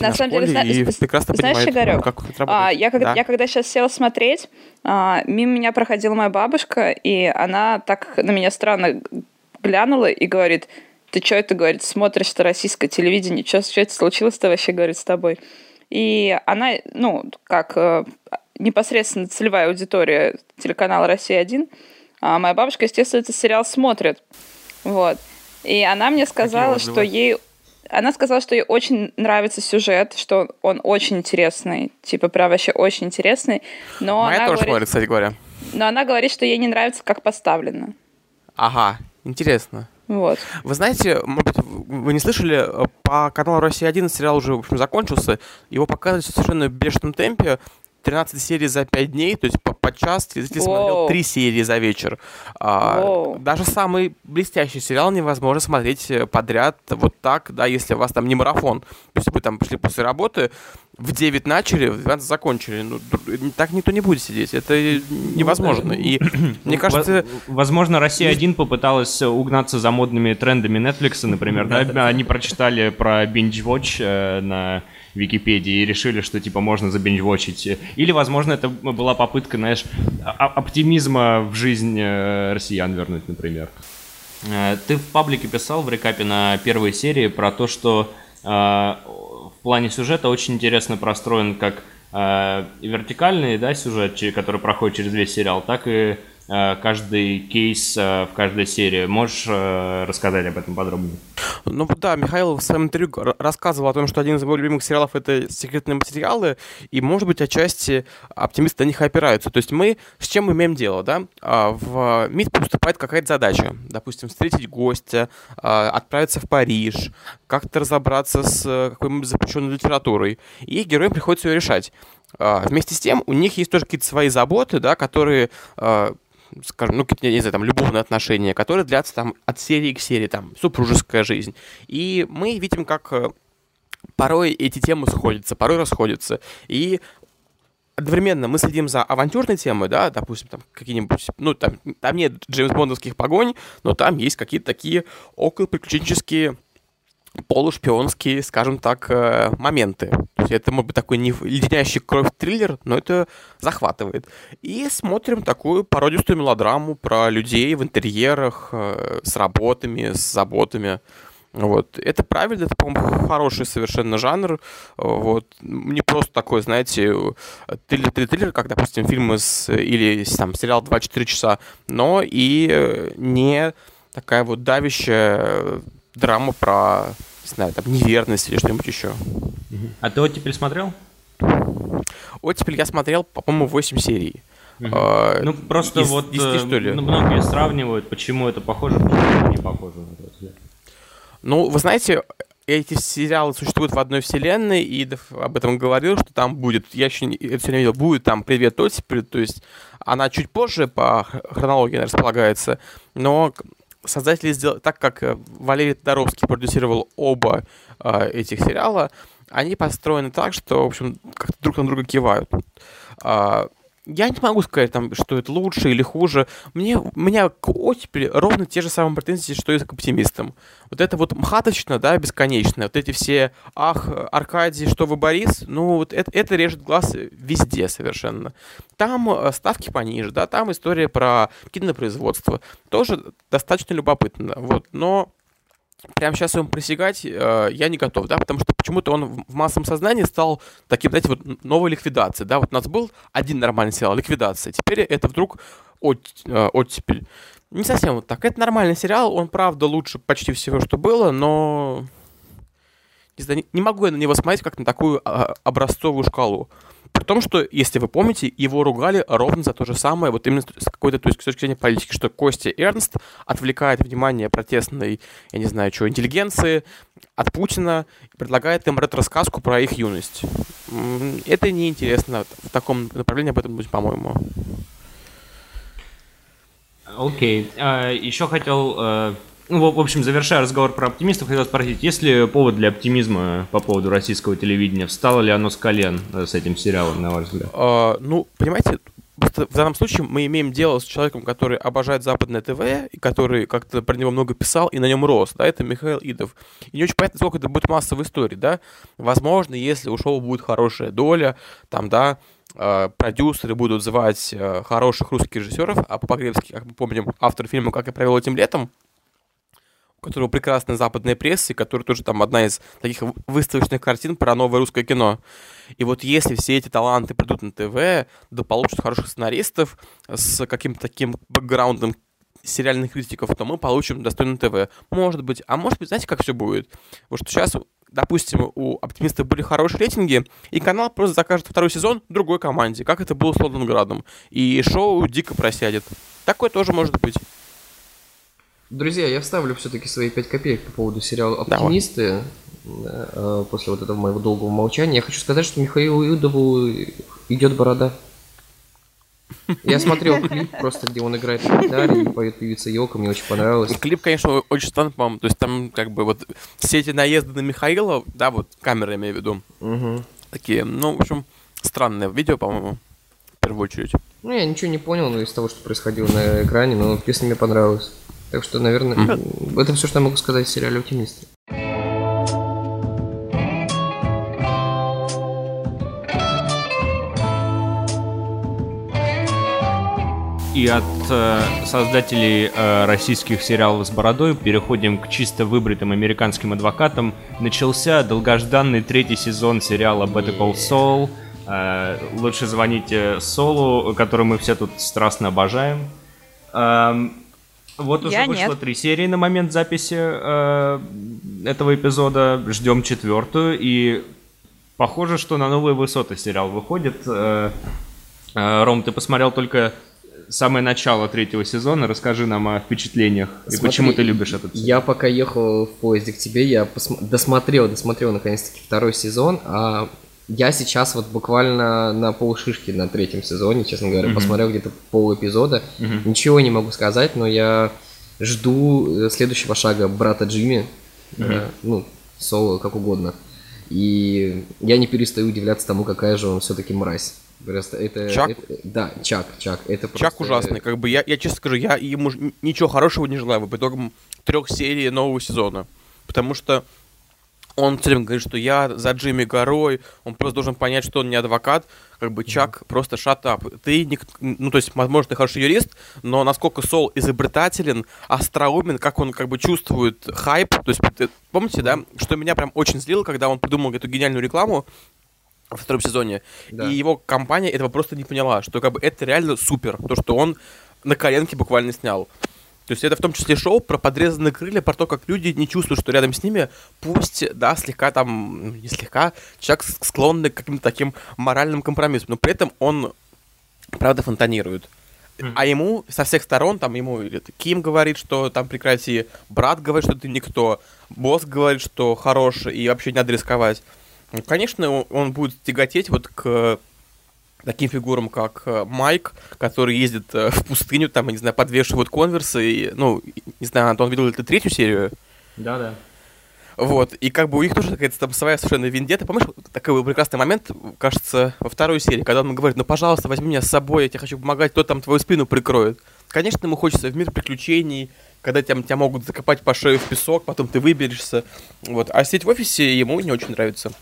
на самом деле, зна- и прекрасно знаешь, понимает, Игорек, как это а, я, когда, да. я когда сейчас села смотреть, а, мимо меня проходила моя бабушка, и она так на меня странно глянула и говорит, ты что это, говорит, смотришь что российское телевидение, что, что это случилось-то вообще, говорит, с тобой? И она, ну, как э, непосредственно целевая аудитория телеканала «Россия-1», а моя бабушка, естественно, этот сериал смотрит. Вот. И она мне сказала, что ей она сказала, что ей очень нравится сюжет, что он очень интересный, типа прям вообще очень интересный. Но Моя она тоже говорит, смотрит, кстати говоря. Но она говорит, что ей не нравится, как поставлено. Ага. Интересно. Вот. Вы знаете, может быть, вы не слышали, э, по каналу «Россия-1» сериал уже, в общем, закончился. Его показывают в совершенно бешеном темпе. 13 серий за 5 дней, то есть по, по час зритель смотрел. 3 серии за вечер. А, даже самый блестящий сериал невозможно смотреть э, подряд вот так, да, если у вас там не марафон. То есть вы там пришли после работы, в 9 начали, в 12 закончили. Ну, д- так никто не будет сидеть. Это невозможно. И (clears throat) мне кажется, Во- Возможно, Россия-1 попыталась угнаться за модными трендами Netflix, например, да? Они прочитали про binge-watch э, на Википедии и решили, что, типа, можно забинж-вотчить. Или, возможно, это была попытка, знаешь, оптимизма в жизнь э, россиян вернуть, например. Э, Ты в паблике писал в рекапе на первой серии про то, что э, в плане сюжета очень интересно простроен как э, вертикальный да, сюжет, который проходит через весь сериал, так и каждый кейс э, в каждой серии. Можешь э, рассказать об этом подробнее? Ну да, Михаил в своем интервью рассказывал о том, что один из его любимых сериалов это секретные материалы, и, может быть, отчасти оптимисты на них опираются. То есть мы с чем мы имеем дело, да? А, В МИД поступает какая-то задача. Допустим, встретить гостя, а, отправиться в Париж, как-то разобраться с э, какой-нибудь запрещенной литературой. И героям приходится ее решать. А, Вместе с тем, у них есть тоже какие-то свои заботы, да, которые скажем, ну, какие-то, не знаю, там, любовные отношения, которые длятся там от серии к серии, там, супружеская жизнь. И мы видим, как э, порой эти темы сходятся, порой расходятся. И одновременно мы следим за авантюрной темой, да, допустим, там какие-нибудь, ну, там, там нет Джеймс Бондовских погонь, но там есть какие-то такие околоприключенческие полушпионские, скажем так, э, моменты. То есть это, может быть, такой не леденящий кровь триллер, но это захватывает. И смотрим такую пародистую мелодраму про людей в интерьерах, э, с работами, с заботами. Вот. Это правильно, это, по-моему, хороший совершенно жанр. Вот. Не просто такой, знаете, триллер-триллер, как, допустим, фильмы с, или там, сериал «24 часа», но и не такая вот давящая драма про, не знаю, там, неверность или что-нибудь еще. А ты оттепель смотрел? Оттепель я смотрел, по-моему, 8 серий. А, Ну, просто из вот 10, э, что ли? ну, многие сравнивают, почему это похоже, почему это не похоже. на твой взгляд. Ну, вы знаете, эти сериалы существуют в одной вселенной, и Идов об этом говорил, что там будет, я еще не, это всё не видел, будет там «Привет, оттепель», то есть она чуть позже по хронологии располагается, но создатели сделали, так как э, Валерий Тодоровский продюсировал оба э, этих сериала, они построены так, что, в общем, как-то друг на друга кивают. А, я не могу сказать, там, что это лучше или хуже. Мне, у меня к оттепели ровно те же самые претензии, что и к оптимистам. Вот это вот мхаточно, да, бесконечно. Вот эти все, ах, Аркадий, что вы, Борис, ну, вот это, это режет глаз везде совершенно. Там э, ставки пониже, да, там история про кинопроизводство. Тоже достаточно любопытно, вот, но прямо сейчас им присягать э, я не готов, да, потому что почему-то он в- массовом сознании стал таким, знаете, вот новой ликвидацией, да, вот у нас был один нормальный сериал, ликвидация, теперь это вдруг от, э, оттепель. Не совсем вот так. Это нормальный сериал, он, правда, лучше почти всего, что было, но... Не, знаю, не- могу я на него смотреть как на такую а, образцовую шкалу. При том, что, если вы помните, его ругали ровно за то же самое, вот именно с какой-то, то есть с точки зрения политики, что Костя Эрнст отвлекает внимание протестной, я не знаю, что, интеллигенции от Путина и предлагает им ретро-сказку про их юность. Это неинтересно в таком направлении об этом быть, по-моему. Окей. А, еще хотел, э, ну, в в общем, завершая разговор про оптимистов, хотел спросить, есть ли повод для оптимизма по поводу российского телевидения? Встало ли оно с колен э, с этим сериалом, на ваш взгляд? А, ну, понимаете, в данном случае мы имеем дело с человеком, который обожает западное ТВ, и который как-то про него много писал и на нем рос, да, это Михаил Идов. И не очень понятно, сколько это будет массовой истории, да. Возможно, если у шоу будет хорошая доля, там, да, э, продюсеры будут звать э, хороших русских режиссеров, а Попогребский, как мы помним, автор фильма «Как я провел этим летом», которого прекрасная западная пресса, и который тоже там одна из таких вы- выставочных картин про новое русское кино. И вот если все эти таланты придут на ТВ, да получат хороших сценаристов с каким-то таким бэкграундом сериальных критиков, то мы получим достойное ТВ. Может быть. А может быть, знаете, как все будет? Вот что сейчас, допустим, у оптимистов были хорошие рейтинги, и канал просто закажет второй сезон другой команде, как это было с Лондонградом. И шоу дико просядет. Такое тоже может быть. Друзья, я вставлю все-таки свои 5 копеек по поводу сериала Давай. «Оптимисты». Да, э, После вот этого моего долгого молчания. Я хочу сказать, что Михаилу Юдову идет борода. Я смотрел клип просто, где он играет на гитаре и поет певица Йока, мне очень понравилось. Клип, конечно, очень странный, по-моему. То есть там как бы вот все эти наезды на Михаила, да, вот камеры имею в виду, Мгм. такие, ну, в общем, странное видео, по-моему, в первую очередь. Ну, я ничего не понял ну, из того, что происходило на экране, но песня мне понравилась. Так что, наверное, это все, что я могу сказать о сериале «Оптимисты». И от э, создателей э, российских сериалов с бородой переходим к чисто выбритым американским адвокатам. Начался долгожданный третий сезон сериала Better Call Saul. Э, лучше звоните Солу, который мы все тут страстно обожаем. Эм, вот уже Я вышло нет. три серии на момент записи э, этого эпизода. Ждем четвертую. И похоже, что на новые высоты сериал выходит. Э, э, Ром, ты посмотрел только самое начало третьего сезона. Расскажи нам о впечатлениях и Смотри, почему ты любишь этот сериал. Я пока ехал в поезде к тебе, я досмотрел, досмотрел наконец-таки второй сезон, а я сейчас вот буквально на полшишки на третьем сезоне, честно говоря, посмотрел где-то пол эпизода. Ничего не могу сказать, но я жду э, следующего шага брата Джимми, э, ну, соло, как угодно. И я не перестаю удивляться тому, какая же он все-таки мразь. Просто это, Чак? это- да, Чак, Чак. Это Чак просто- ужасный, как бы я, я честно скажу, я ему ничего хорошего не желаю по итогам трех серий нового сезона. Потому что он все время говорит, что я за Джимми горой, он просто должен понять, что он не адвокат, как бы Чак просто shut up. Ты, не, ну то есть, возможно, ты хороший юрист, но насколько Сол изобретателен, остроумен, как он как бы чувствует хайп, то есть, ты- помните, да, что меня прям очень злило, когда он придумал эту гениальную рекламу, во втором сезоне. Да. И его компания этого просто не поняла, что как бы это реально супер, то, что он на коленке буквально снял. То есть это в том числе шоу про подрезанные крылья, про то, как люди не чувствуют, что рядом с ними, пусть, да, слегка там, ну, не слегка, человек склонный к каким-то таким моральным компромиссам, но при этом он, правда, фонтанирует. А ему со всех сторон, там ему это Ким говорит, что там прекрати, брат говорит, что ты никто, босс говорит, что хорош и вообще не надо рисковать. Ну, Конечно, он, он будет тяготеть вот к таким фигурам, как э, Майк, который ездит э, в пустыню, там, я не знаю, подвешивают конверсы, и, ну, не знаю, Антон, видел ли ты третью серию? Да-да. Вот, и как бы у них тоже какая-то там своя совершенно вендета. Помнишь, такой прекрасный момент, кажется, во второй серии, когда он говорит, ну, пожалуйста, возьми меня с собой, я тебе хочу помогать, кто там твою спину прикроет. Конечно, ему хочется в мир приключений, когда тебя, тебя могут закопать по шею в песок, потом ты выберешься. Вот. А сидеть в офисе ему не очень нравится.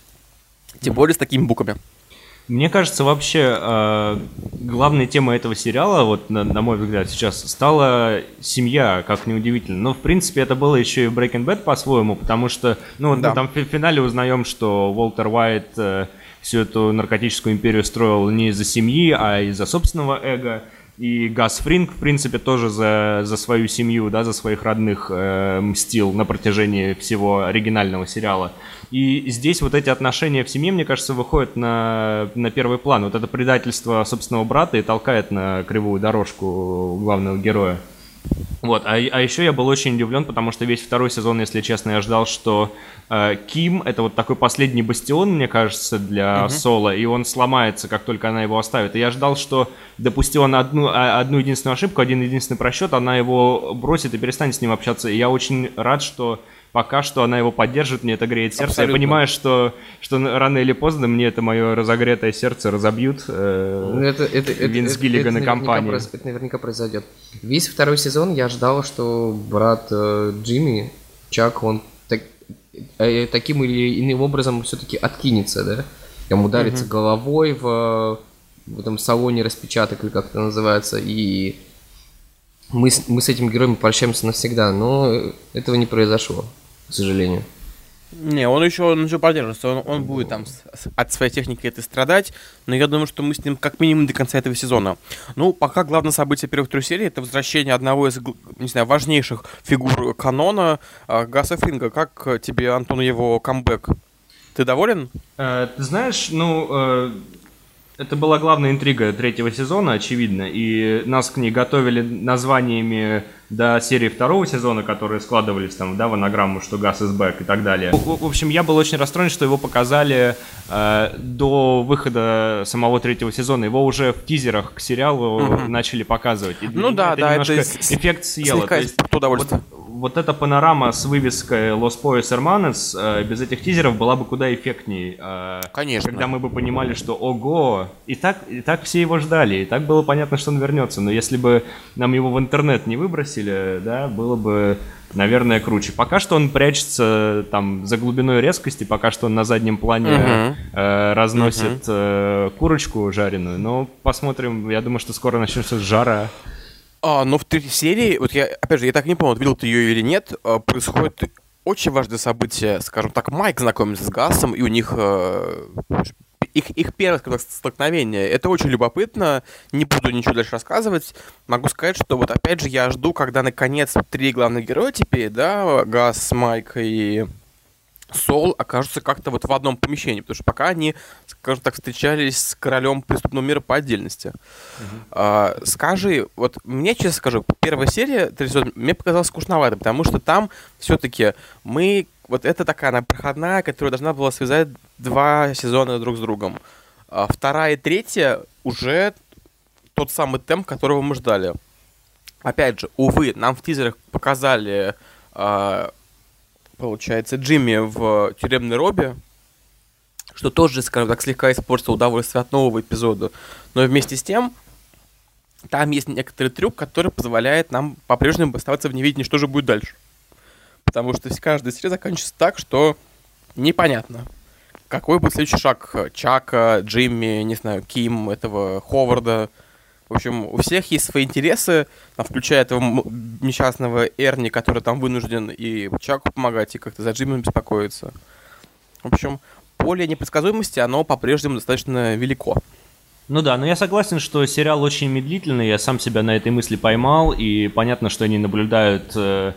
Тем более с такими буквами. Мне кажется, вообще э, главной темой этого сериала, вот на, на мой взгляд, сейчас стала семья, как неудивительно. Но, в принципе, это было еще и в Breaking Bad по-своему, потому что, ну, Да. мы там в фи- финале узнаем, что Уолтер Уайт э, всю эту наркотическую империю строил не из-за семьи, а из-за собственного эго. И Газ Фринг, в принципе, тоже за, за свою семью, да, за своих родных э, мстил на протяжении всего оригинального сериала. И здесь вот эти отношения в семье, мне кажется, выходят на, на первый план. Вот это предательство собственного брата и толкает на кривую дорожку главного героя. Вот, а, а еще я был очень удивлен, потому что весь второй сезон, если честно, я ждал, что э, Ким это вот такой последний бастион, мне кажется, для Соло, и он сломается, как только она его оставит. И я ждал, что допустил она одну, а- одну единственную ошибку, один единственный просчет, она его бросит и перестанет с ним общаться. И я очень рад, что пока что она его поддержит, мне это греет сердце. Абсолютно. Я понимаю, что, что рано или поздно мне это мое разогретое сердце разобьют. э, Ну, Это, это, это, Винс это- Гиллиган это и наверняка компания. это наверняка произойдет. Весь второй сезон я ждал, что брат э, Джимми, Чак, он так- э, таким или иным образом все-таки откинется, да? Там ударится головой в, в этом салоне распечаток, или как это называется, и мы с, мы с этим героем прощаемся навсегда, но этого не произошло, к сожалению. Не, он еще, он еще поддержится, он, он будет там с- с- от своей техники этой страдать, но я думаю, что мы с ним как минимум до конца этого сезона. Ну, пока главное событие первых трех серий это возвращение одного из, не знаю, важнейших фигур канона а, Гаса Фринга. Как э, тебе, Антон, его камбэк? Ты доволен? Э, Ты знаешь, ну, э, Это была главная интрига третьего сезона, очевидно, и нас к ней готовили названиями до серии второго сезона, которые складывались там, да, в анаграмму, что Газ is back и так далее. В, в общем, я был очень расстроен, что его показали э, до выхода самого третьего сезона. Его уже в тизерах к сериалу Мгм. начали показывать. И Ну да, да, немножко это эффект съело. слегка То есть удовольствие. Вот, вот эта панорама с вывеской Los Poyos Hermanos э, без этих тизеров была бы куда эффектней. э, Конечно. Когда мы бы понимали, что ого, и так, и так все его ждали, и так было понятно, что он вернется. Но если бы нам его в интернет не выбросили, да, было бы, наверное, круче. Пока что он прячется там за глубиной резкости, пока что он на заднем плане Мгм. э, разносит э, курочку жареную. Но посмотрим, я думаю, что скоро начнется жара. А, но в третьей серии, вот я, опять же, я так не помню, видел ты ее или нет, а, происходит очень важное событие, скажем так, Майк знакомится с Гасом, и у них э, их, их первое скажем столкновение. Это очень любопытно, не буду ничего дальше рассказывать. Могу сказать, что вот опять же я жду, когда наконец три главных героя теперь, да, Гас, Майк и Сол окажутся как-то вот в одном помещении, потому что пока они, скажем так, встречались с королем преступного мира по отдельности. А, скажи, вот мне, честно скажу, первая серия, мне показалась скучноватой, потому что там все-таки мы, вот это такая она проходная, которая должна была связать два сезона друг с другом. А вторая и третья уже тот самый темп, которого мы ждали. Опять же, увы, нам в тизерах показали, а, получается, Джимми в тюремной робе, что тоже, скажем так, слегка испортило удовольствие от нового эпизода. Но вместе с тем, там есть некоторый трюк, который позволяет нам по-прежнему оставаться в невидении, что же будет дальше. Потому что каждая серия заканчивается так, что непонятно, какой будет следующий шаг Чака, Джимми, не знаю, Ким, этого Ховарда. В общем, у всех есть свои интересы, там, включая этого несчастного Эрни, который там вынужден и Чаку помогать, и как-то за Джимми беспокоиться. В общем, поле непредсказуемости, оно по-прежнему достаточно велико. Ну да, но я согласен, что сериал очень медлительный, я сам себя на этой мысли поймал, и понятно, что они наблюдают э,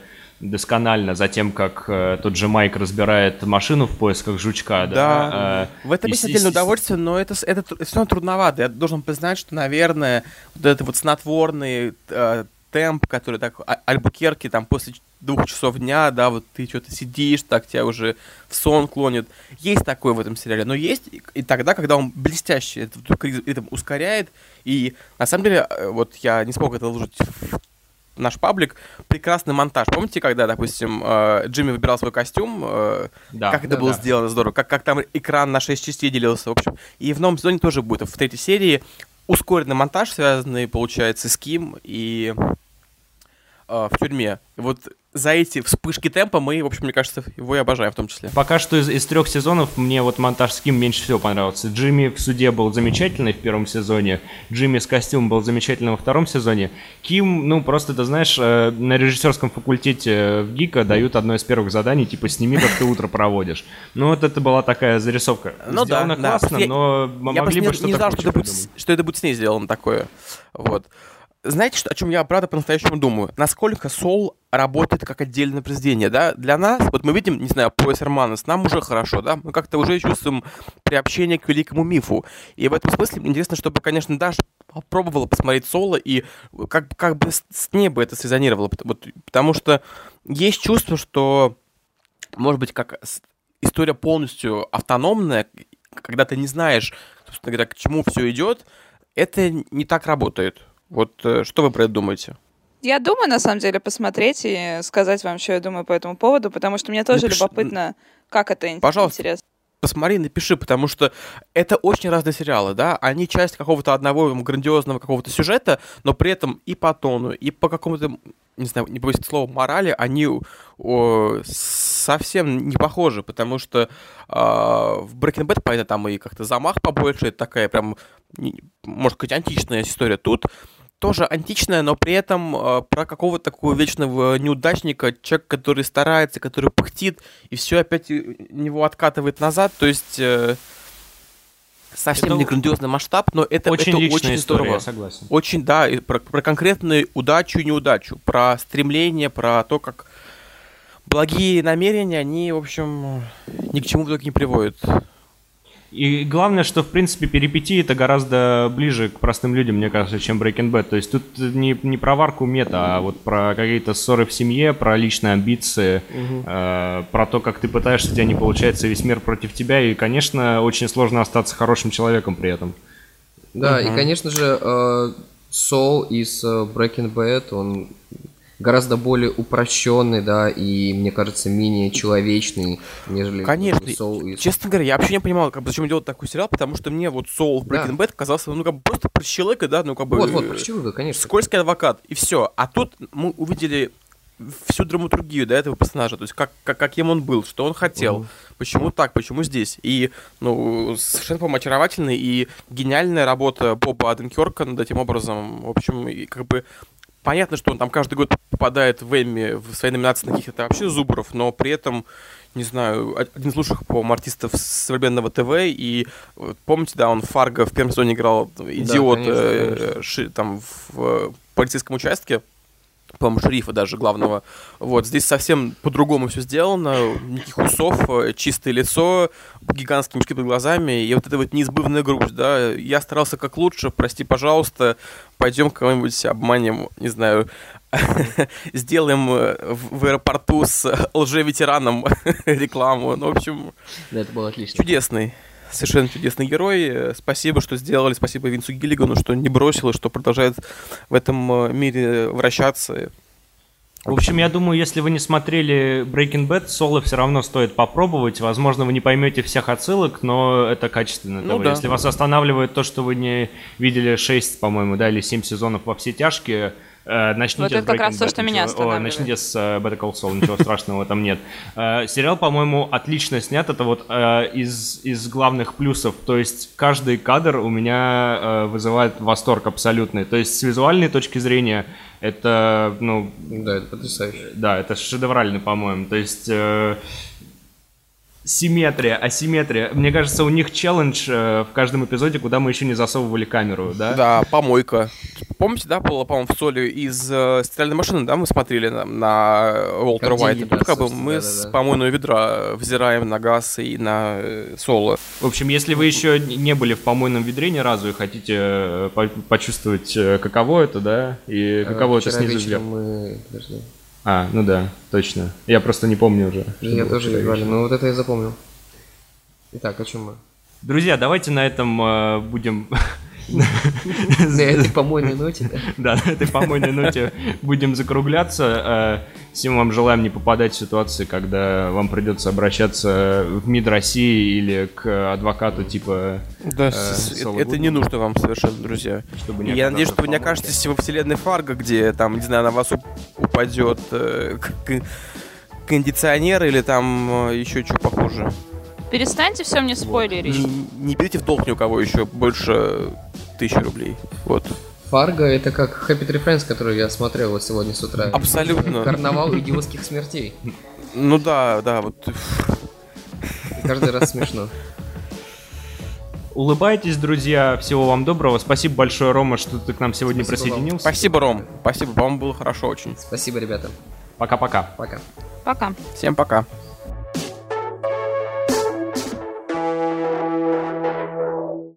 досконально за тем, как э, тот же Майк разбирает машину в поисках жучка, да. Да, э, в этом есть отдельное удовольствие, но это, это, все равно трудновато. Я должен признать, что, наверное, вот этот вот снотворный э, темп, который так а- Альбукерки там после двух часов дня, да, вот ты что-то сидишь, так тебя уже в сон клонит. Есть такое в этом сериале, но есть и, тогда, когда он блестяще это вдруг ритм ускоряет, и на самом деле, э, вот я не смог это выложить в наш паблик, прекрасный монтаж. Помните, когда, допустим, э, Джимми выбирал свой костюм, э, Да, как это да, было да. сделано здорово, как, как там экран на 6 частей делился, в общем. И в новом сезоне тоже будет, в третьей серии, ускоренный монтаж, связанный, получается, с Ким и э, в тюрьме. И вот за эти вспышки темпа мы, в общем, мне кажется, его и обожаем в том числе. Пока что из, из трех сезонов мне вот монтаж с Ким меньше всего понравился. Джимми в суде был замечательный в первом сезоне, Джимми с костюмом был замечательный во втором сезоне. Ким, ну просто ты знаешь, э, на режиссерском факультете в ГИКа дают одно из первых заданий, типа сними, как ты утро проводишь. Ну вот это была такая зарисовка. Ну да, Сделано да. классно, Я- но Я могли просто бы не, что-то не знал, что это, будет, что это будет с ней сделано такое. Вот. Знаете, что, о чем я, правда, по-настоящему думаю? Насколько Соул работает как отдельное произведение, да? Для нас, вот мы видим, не знаю, пояс Романос, нам уже хорошо, да? Мы как-то уже чувствуем приобщение к великому мифу. И в этом смысле интересно, чтобы, конечно, Даша попробовала посмотреть Соло и как, как бы с, неба это срезонировало. Вот, потому что есть чувство, что, может быть, как история полностью автономная, когда ты не знаешь, собственно говоря, к чему все идет, это не так работает. Вот э, что вы про это думаете? Я думаю, на самом деле, посмотреть и сказать вам, что я думаю по этому поводу, потому что мне тоже Напиши- любопытно, как это Пожалуйста. интересно. Посмотри, напиши, потому что это очень разные сериалы, да? Они часть какого-то одного грандиозного какого-то сюжета, но при этом и по тону, и по какому-то, не знаю, не боюсь слова, морали, они о, совсем не похожи, потому что а, в Breaking Bad, понятно, там и как-то замах побольше, это такая прям, может сказать, античная история. Тут тоже античная, но при этом э, про какого-то такого вечного неудачника, человек, который старается, который пыхтит, и все опять него откатывает назад. То есть э, совсем Это не грандиозный масштаб, но это Очень это очень история, здорово. я согласен. Очень, да, и про, про конкретную удачу и неудачу, про стремление, про то, как благие намерения, они, в общем, ни к чему в итоге не приводят. И главное, что, в принципе, перипетии это гораздо ближе к простым людям, мне кажется, чем Breaking Bad. То есть тут не, не про варку мета, а вот про какие-то ссоры в семье, про личные амбиции, э, про то, как ты пытаешься, у тебя не получается, весь мир против тебя. И, конечно, очень сложно остаться хорошим человеком при этом. Да, и, конечно же, э, Сол из э, Breaking Bad, он гораздо более упрощенный, да, и, мне кажется, менее человечный, нежели Конечно. Сол из... Честно говоря, я вообще не понимал, как, бы, зачем делать такой сериал, потому что мне вот Soul в Breaking Bad казался, ну, как бы просто про человека, да, ну, как бы... Вот, вот, э, про человека, конечно. Скользкий адвокат, и все. А тут мы увидели всю драматургию до этого персонажа, то есть как, как, каким он был, что он хотел, почему так, почему здесь. И, ну, совершенно, по-моему, очаровательная и гениальная работа Боба Аденкерка над этим образом. В общем, и как бы понятно, что он там каждый год попадает в Эмми, в своей номинации на каких-то вообще зубров, но при этом не знаю, один из лучших, по-моему, артистов современного ТВ, и помните, да, он Фарго в первом сезоне играл идиот конечно, э, конечно. ши- там в э, полицейском участке, по-моему, шерифа даже главного. Вот, здесь совсем по-другому все сделано, никаких усов, э, чистое лицо, гигантскими мешки под глазами, и вот эта вот неизбывная грусть, да, я старался как лучше, прости, пожалуйста, пойдем кого-нибудь обманем, не знаю, (laughs) сделаем э, в в аэропорту с лжеветераном (laughs) рекламу, ну, в общем, Да, это было отлично. чудесный. Совершенно чудесный герой. Э, Спасибо, что сделали. Спасибо Винсу Гиллигану, что не бросил, и что продолжает в этом э, мире вращаться. В общем, я думаю, если вы не смотрели Breaking Bad, соло все равно стоит попробовать. Возможно, вы не поймете всех отсылок, но это качественно. Ну того. да. Если вас останавливает то, что вы не видели 6, по-моему, да, или 7 сезонов во все тяжкие, начните Вот с это как раз то, что меня останавливает. начните с э, Better Call Saul, ничего страшного этом нет. Э, Сериал, по-моему, отлично снят. Это вот э, из, из главных плюсов. То есть каждый кадр у меня э, вызывает восторг абсолютный. То есть с визуальной точки зрения это, ну, Да, это потрясающе. да, это шедеврально, по-моему. То есть э, симметрия, асимметрия. Мне кажется, у них челлендж э, в каждом эпизоде, куда мы еще не засовывали камеру, да? Да, помойка. Помните, да, было, по-моему, в Соле из э, стиральной машины, да, мы смотрели на, на Уолтера Как Уайта. Тут да, как бы мы да-да-да. с помойного ведра взираем на газ и на э, Соло. В общем, если вы еще не были в помойном ведре ни разу и хотите э, по- почувствовать, э, каково это, да, и каково Э, это снизу вечером вверх. мы... Подожди. А, ну да, точно. Я просто не помню уже. Я тоже едва ли, но вот это я запомнил. Итак, о чем мы? Друзья, давайте на этом э, будем... На этой помойной ноте, да? Да, на этой помойной ноте будем закругляться. Э, Всем вам желаем не попадать в ситуации, когда вам придется обращаться в МИД России или к адвокату типа... Да, э, это не нужно вам совершенно, друзья. я надеюсь, что вы не окажетесь во вселенной Фарго, где там, не знаю, на вас уп- упадет э, кондиционер или там э, еще что похуже. Перестаньте все мне спойлерить. Не, не берите в долг ни у кого еще больше тысячи рублей. Вот. Фарго это как Happy Tree Friends, который я смотрел вот сегодня с утра. Абсолютно. Карнавал идиотских смертей. Ну да, да, вот. Каждый раз смешно. Улыбайтесь, друзья. Всего вам доброго. Спасибо большое, Рома, что ты к нам сегодня Спасибо вам. присоединился. Спасибо, Ром. Спасибо, по-моему, было хорошо очень. Спасибо, ребята. Пока-пока. Пока. Пока. Всем пока.